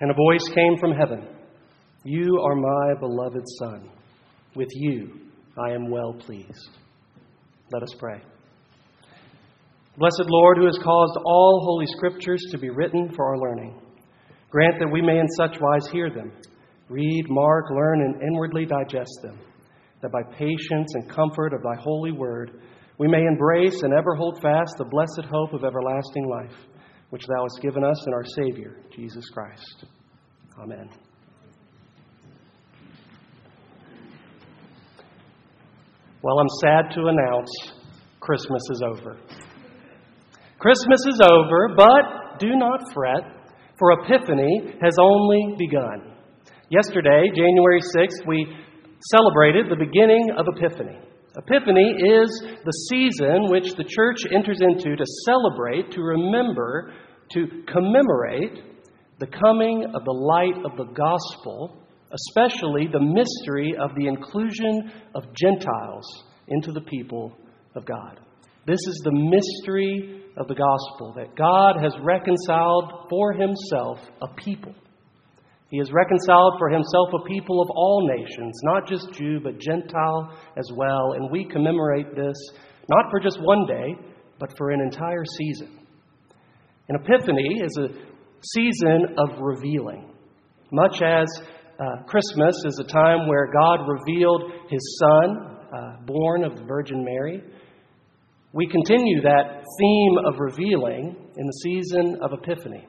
And a voice came from heaven You are my beloved Son. With you I am well pleased. Let us pray. Blessed Lord, who has caused all holy scriptures to be written for our learning, grant that we may in such wise hear them, read, mark, learn, and inwardly digest them, that by patience and comfort of thy holy word we may embrace and ever hold fast the blessed hope of everlasting life which thou hast given us in our Savior, Jesus Christ. Amen. Well, I'm sad to announce Christmas is over. Christmas is over, but do not fret, for Epiphany has only begun. Yesterday, January 6th, we celebrated the beginning of Epiphany. Epiphany is the season which the church enters into to celebrate, to remember, to commemorate the coming of the light of the gospel, especially the mystery of the inclusion of Gentiles into the people of God. This is the mystery of the gospel that God has reconciled for himself a people he has reconciled for himself a people of all nations, not just Jew, but Gentile as well. And we commemorate this not for just one day, but for an entire season. An Epiphany is a season of revealing, much as uh, Christmas is a time where God revealed his Son, uh, born of the Virgin Mary. We continue that theme of revealing in the season of Epiphany.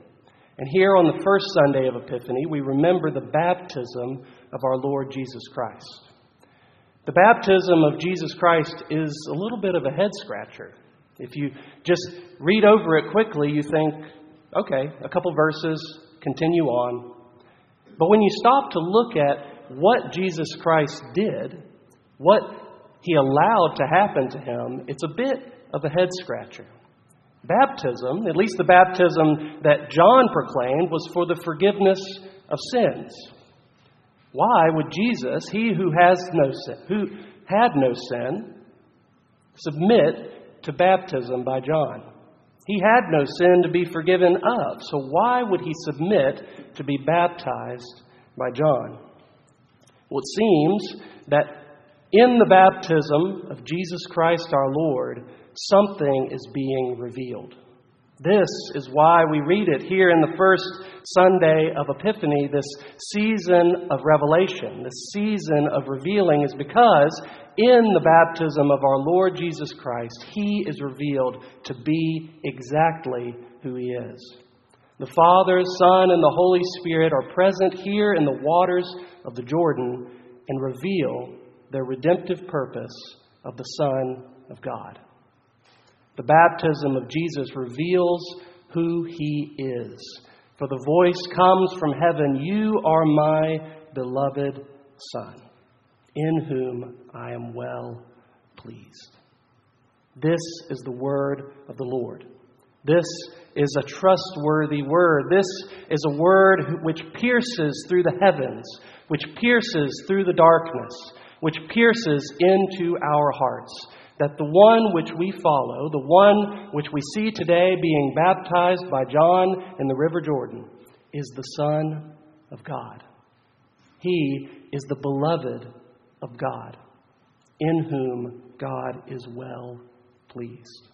And here on the first Sunday of Epiphany, we remember the baptism of our Lord Jesus Christ. The baptism of Jesus Christ is a little bit of a head scratcher. If you just read over it quickly, you think, okay, a couple verses, continue on. But when you stop to look at what Jesus Christ did, what he allowed to happen to him, it's a bit of a head scratcher. Baptism, at least the baptism that John proclaimed, was for the forgiveness of sins. Why would Jesus, he who has no sin, who had no sin, submit to baptism by John? He had no sin to be forgiven of, so why would he submit to be baptized by John? Well, it seems that in the baptism of Jesus Christ our Lord, something is being revealed. This is why we read it here in the first Sunday of Epiphany, this season of revelation, this season of revealing, is because in the baptism of our Lord Jesus Christ, He is revealed to be exactly who He is. The Father, Son, and the Holy Spirit are present here in the waters of the Jordan and reveal their redemptive purpose of the Son of God. The baptism of Jesus reveals who he is. For the voice comes from heaven You are my beloved Son, in whom I am well pleased. This is the word of the Lord. This is a trustworthy word. This is a word which pierces through the heavens, which pierces through the darkness, which pierces into our hearts that the one which we follow, the one which we see today being baptized by John in the River Jordan, is the Son of God. He is the beloved of God, in whom God is well pleased.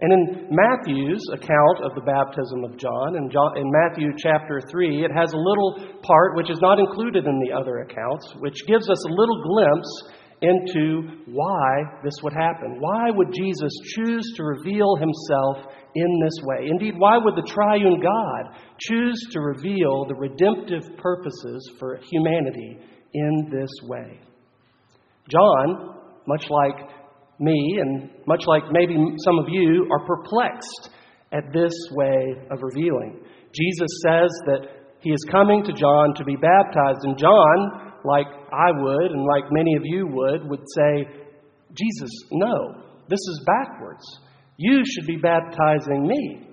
And in Matthew's account of the baptism of John, in, John, in Matthew chapter 3, it has a little part which is not included in the other accounts, which gives us a little glimpse into why this would happen. Why would Jesus choose to reveal himself in this way? Indeed, why would the triune God choose to reveal the redemptive purposes for humanity in this way? John, much like me, and much like maybe some of you, are perplexed at this way of revealing. Jesus says that he is coming to John to be baptized, and John like I would and like many of you would, would say, Jesus, no, this is backwards. You should be baptizing me.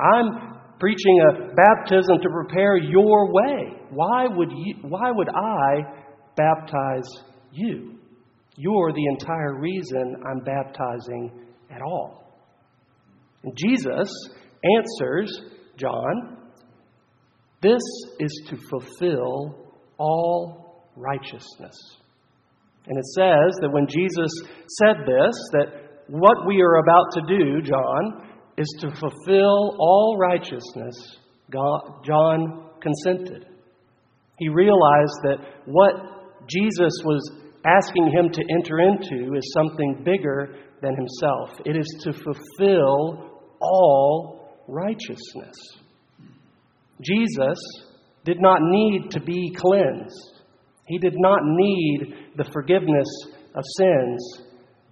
I'm preaching a baptism to prepare your way. Why would, you, why would I baptize you? You're the entire reason I'm baptizing at all. And Jesus answers John This is to fulfill all righteousness. And it says that when Jesus said this, that what we are about to do, John, is to fulfill all righteousness, God, John consented. He realized that what Jesus was asking him to enter into is something bigger than himself. It is to fulfill all righteousness. Jesus did not need to be cleansed. He did not need the forgiveness of sins,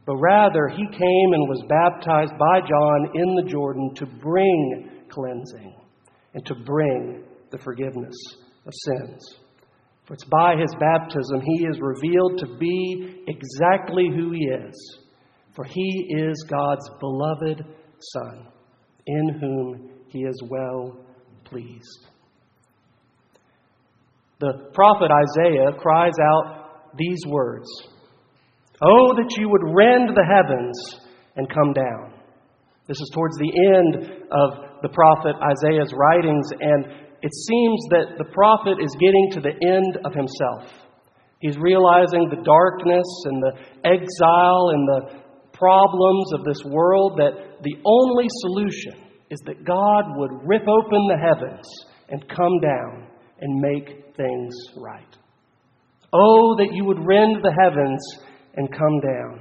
but rather he came and was baptized by John in the Jordan to bring cleansing and to bring the forgiveness of sins. For it's by his baptism he is revealed to be exactly who he is. For he is God's beloved Son, in whom he is well pleased. The prophet Isaiah cries out these words Oh, that you would rend the heavens and come down. This is towards the end of the prophet Isaiah's writings, and it seems that the prophet is getting to the end of himself. He's realizing the darkness and the exile and the problems of this world, that the only solution is that God would rip open the heavens and come down and make things right. Oh, that you would rend the heavens and come down,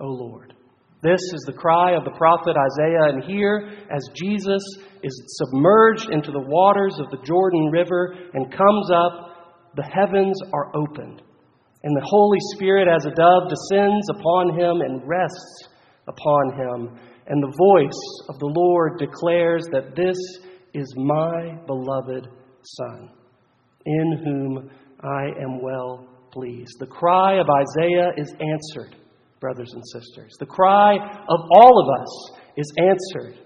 O Lord. This is the cry of the prophet Isaiah, and here, as Jesus is submerged into the waters of the Jordan River and comes up, the heavens are opened, and the Holy Spirit, as a dove, descends upon him and rests upon him. And the voice of the Lord declares that this is my beloved Son, in whom I am well pleased. The cry of Isaiah is answered, brothers and sisters. The cry of all of us is answered,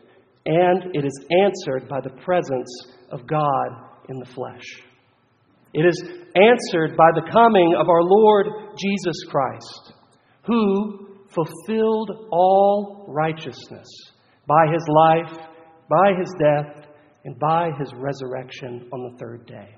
and it is answered by the presence of God in the flesh. It is answered by the coming of our Lord Jesus Christ, who fulfilled all righteousness by his life, by his death, and by his resurrection on the third day.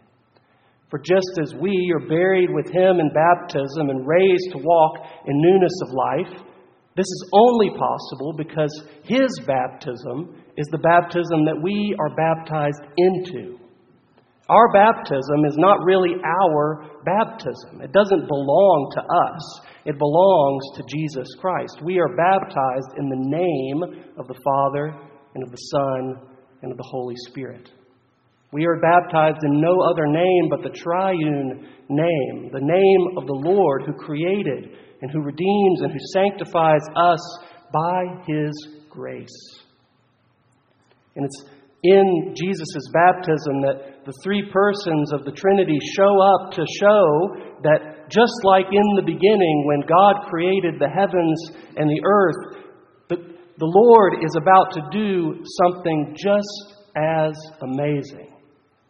For just as we are buried with him in baptism and raised to walk in newness of life, this is only possible because his baptism is the baptism that we are baptized into. Our baptism is not really our baptism. It doesn't belong to us. It belongs to Jesus Christ. We are baptized in the name of the Father and of the Son and of the Holy Spirit. We are baptized in no other name but the triune name, the name of the Lord who created and who redeems and who sanctifies us by his grace. And it's in Jesus' baptism that the three persons of the Trinity show up to show that just like in the beginning when God created the heavens and the earth, the, the Lord is about to do something just as amazing.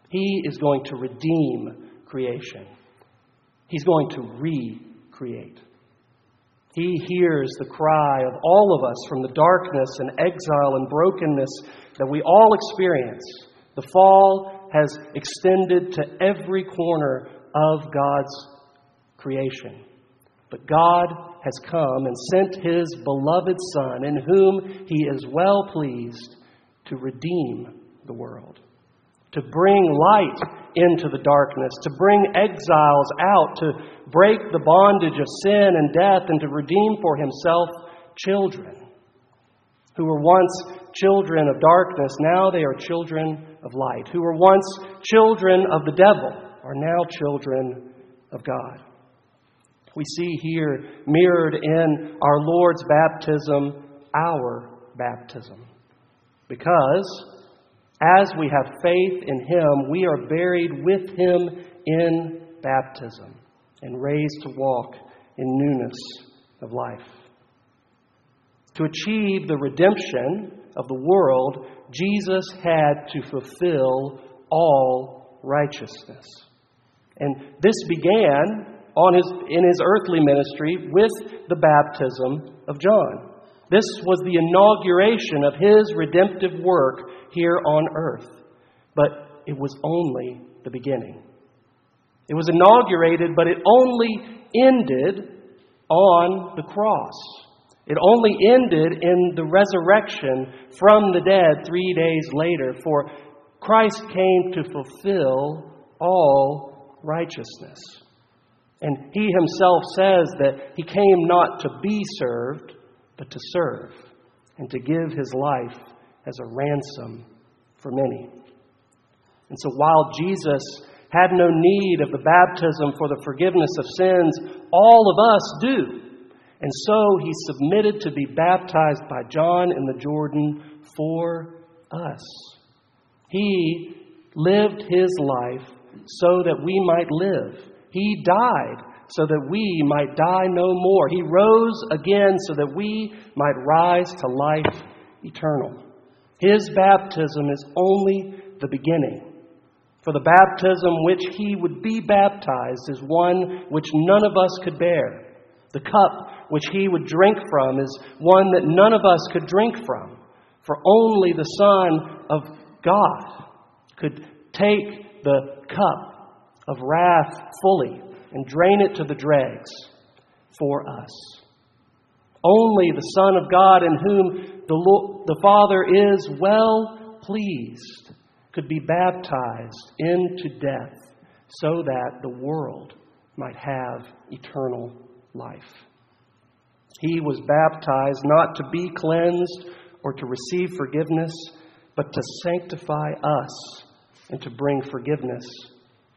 He is going to redeem creation. He's going to recreate. He hears the cry of all of us from the darkness and exile and brokenness that we all experience. The fall has extended to every corner of God's creation. But God has come and sent His beloved Son, in whom He is well pleased to redeem the world to bring light into the darkness, to bring exiles out, to break the bondage of sin and death, and to redeem for himself children who were once children of darkness, now they are children of light, who were once children of the devil, are now children of God. We see here mirrored in our Lord's baptism our baptism. Because as we have faith in Him, we are buried with Him in baptism and raised to walk in newness of life. To achieve the redemption of the world, Jesus had to fulfill all righteousness. And this began on his, in his earthly ministry with the baptism of John. This was the inauguration of his redemptive work here on earth. But it was only the beginning. It was inaugurated, but it only ended on the cross. It only ended in the resurrection from the dead three days later, for Christ came to fulfill all righteousness. And he himself says that he came not to be served, but to serve, and to give his life as a ransom for many. And so while Jesus had no need of the baptism for the forgiveness of sins, all of us do. And so he submitted to be baptized by John in the Jordan for us. He lived his life so that we might live. He died so that we might die no more. He rose again so that we might rise to life eternal. His baptism is only the beginning. For the baptism which he would be baptized is one which none of us could bear. The cup which he would drink from is one that none of us could drink from. For only the Son of God could take the cup of wrath fully and drain it to the dregs for us. Only the Son of God, in whom the, Lord, the Father is well pleased, could be baptized into death so that the world might have eternal life. He was baptized not to be cleansed or to receive forgiveness, but to sanctify us and to bring forgiveness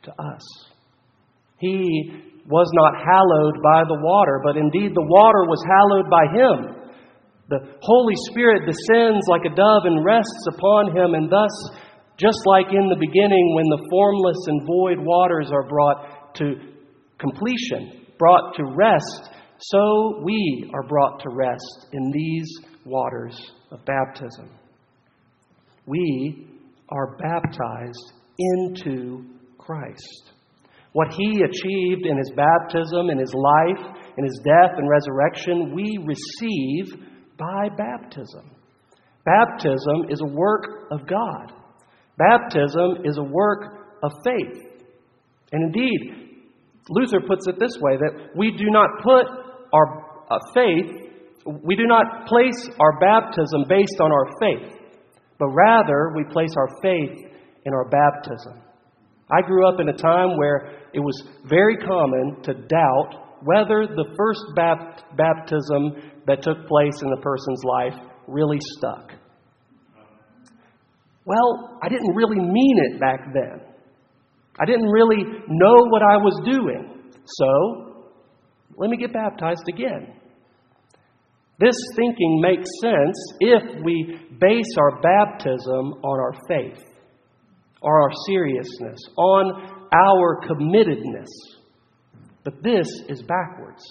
to us. He was not hallowed by the water, but indeed the water was hallowed by him. The Holy Spirit descends like a dove and rests upon him, and thus, just like in the beginning when the formless and void waters are brought to completion, brought to rest, so we are brought to rest in these waters of baptism. We are baptized into Christ. What he achieved in his baptism, in his life, in his death and resurrection, we receive by baptism. Baptism is a work of God. Baptism is a work of faith. And indeed, Luther puts it this way that we do not put our uh, faith, we do not place our baptism based on our faith, but rather we place our faith in our baptism. I grew up in a time where it was very common to doubt whether the first baptism that took place in a person's life really stuck. Well, I didn't really mean it back then. I didn't really know what I was doing. So, let me get baptized again. This thinking makes sense if we base our baptism on our faith or our seriousness, on our committedness. But this is backwards.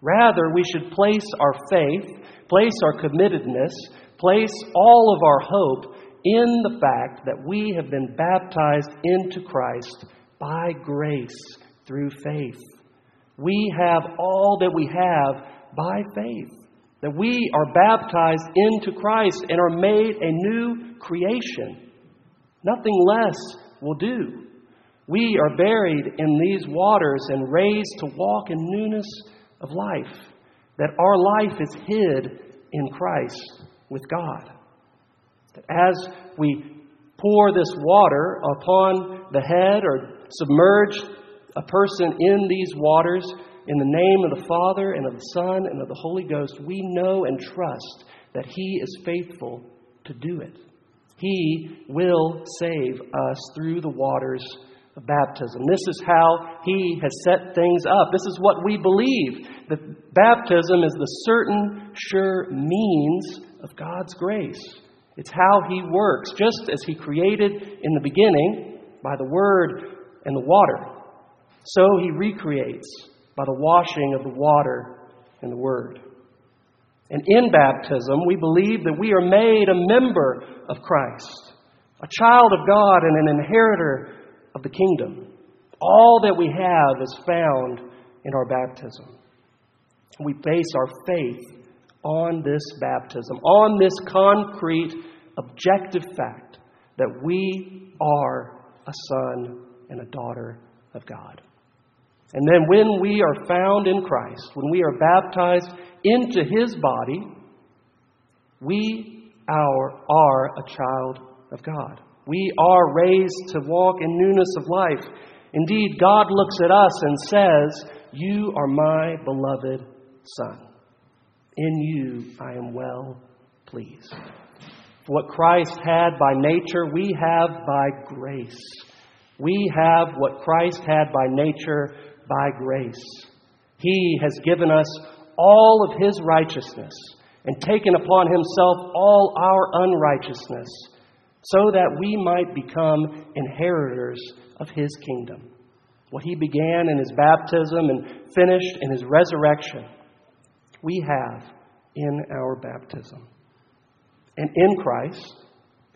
Rather, we should place our faith, place our committedness, place all of our hope in the fact that we have been baptized into Christ by grace through faith. We have all that we have by faith. That we are baptized into Christ and are made a new creation. Nothing less will do. We are buried in these waters and raised to walk in newness of life. That our life is hid in Christ with God. That as we pour this water upon the head or submerge a person in these waters, in the name of the Father and of the Son and of the Holy Ghost, we know and trust that He is faithful to do it. He will save us through the waters of baptism. This is how He has set things up. This is what we believe that baptism is the certain, sure means of God's grace. It's how He works, just as He created in the beginning by the Word and the water. So He recreates by the washing of the water and the Word. And in baptism, we believe that we are made a member of Christ, a child of God, and an inheritor of the kingdom. All that we have is found in our baptism. We base our faith on this baptism, on this concrete, objective fact that we are a son and a daughter of God. And then when we are found in Christ, when we are baptized into his body, we are, are a child of God. We are raised to walk in newness of life. Indeed, God looks at us and says, You are my beloved Son. In you I am well pleased. What Christ had by nature, we have by grace. We have what Christ had by nature by grace. He has given us all of His righteousness and taken upon Himself all our unrighteousness so that we might become inheritors of His kingdom. What He began in His baptism and finished in His resurrection, we have in our baptism. And in Christ,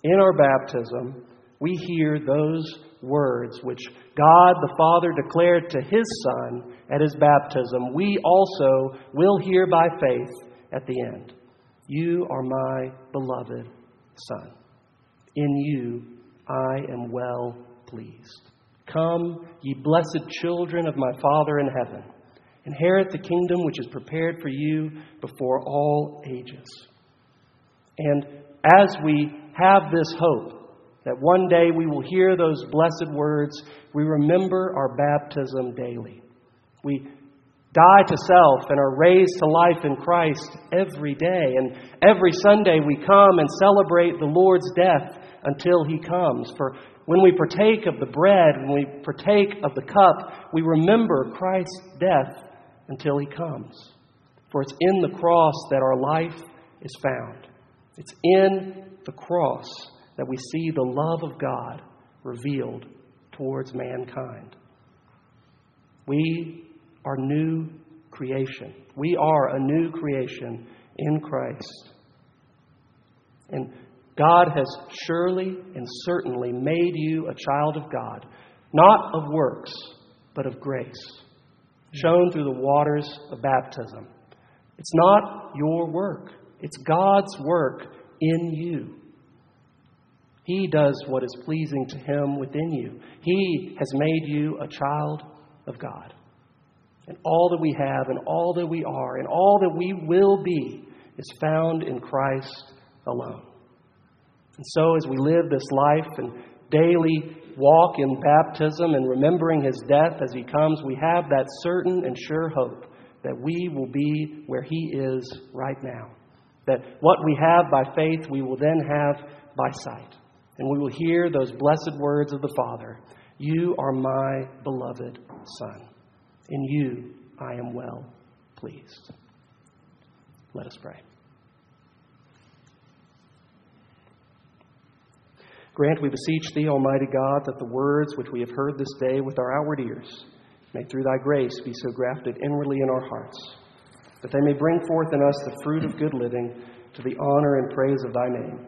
in our baptism, we hear those words which God the Father declared to His Son at His baptism. We also will hear by faith at the end You are my beloved Son. In you I am well pleased. Come, ye blessed children of my Father in heaven, inherit the kingdom which is prepared for you before all ages. And as we have this hope that one day we will hear those blessed words, we remember our baptism daily. We die to self and are raised to life in Christ every day. And every Sunday we come and celebrate the Lord's death until he comes. For when we partake of the bread, when we partake of the cup, we remember Christ's death until he comes. For it's in the cross that our life is found. It's in the cross that we see the love of God revealed towards mankind. We are new creation. We are a new creation in Christ. And God has surely and certainly made you a child of God, not of works, but of grace, shown through the waters of baptism. It's not your work, it's God's work in you. He does what is pleasing to Him within you. He has made you a child of God. And all that we have, and all that we are, and all that we will be is found in Christ alone. And so, as we live this life and daily walk in baptism and remembering His death as He comes, we have that certain and sure hope that we will be where He is right now. That what we have by faith, we will then have by sight. And we will hear those blessed words of the Father You are my beloved Son. In you I am well pleased. Let us pray. Grant, we beseech thee, Almighty God, that the words which we have heard this day with our outward ears may through thy grace be so grafted inwardly in our hearts that they may bring forth in us the fruit of good living to the honor and praise of thy name.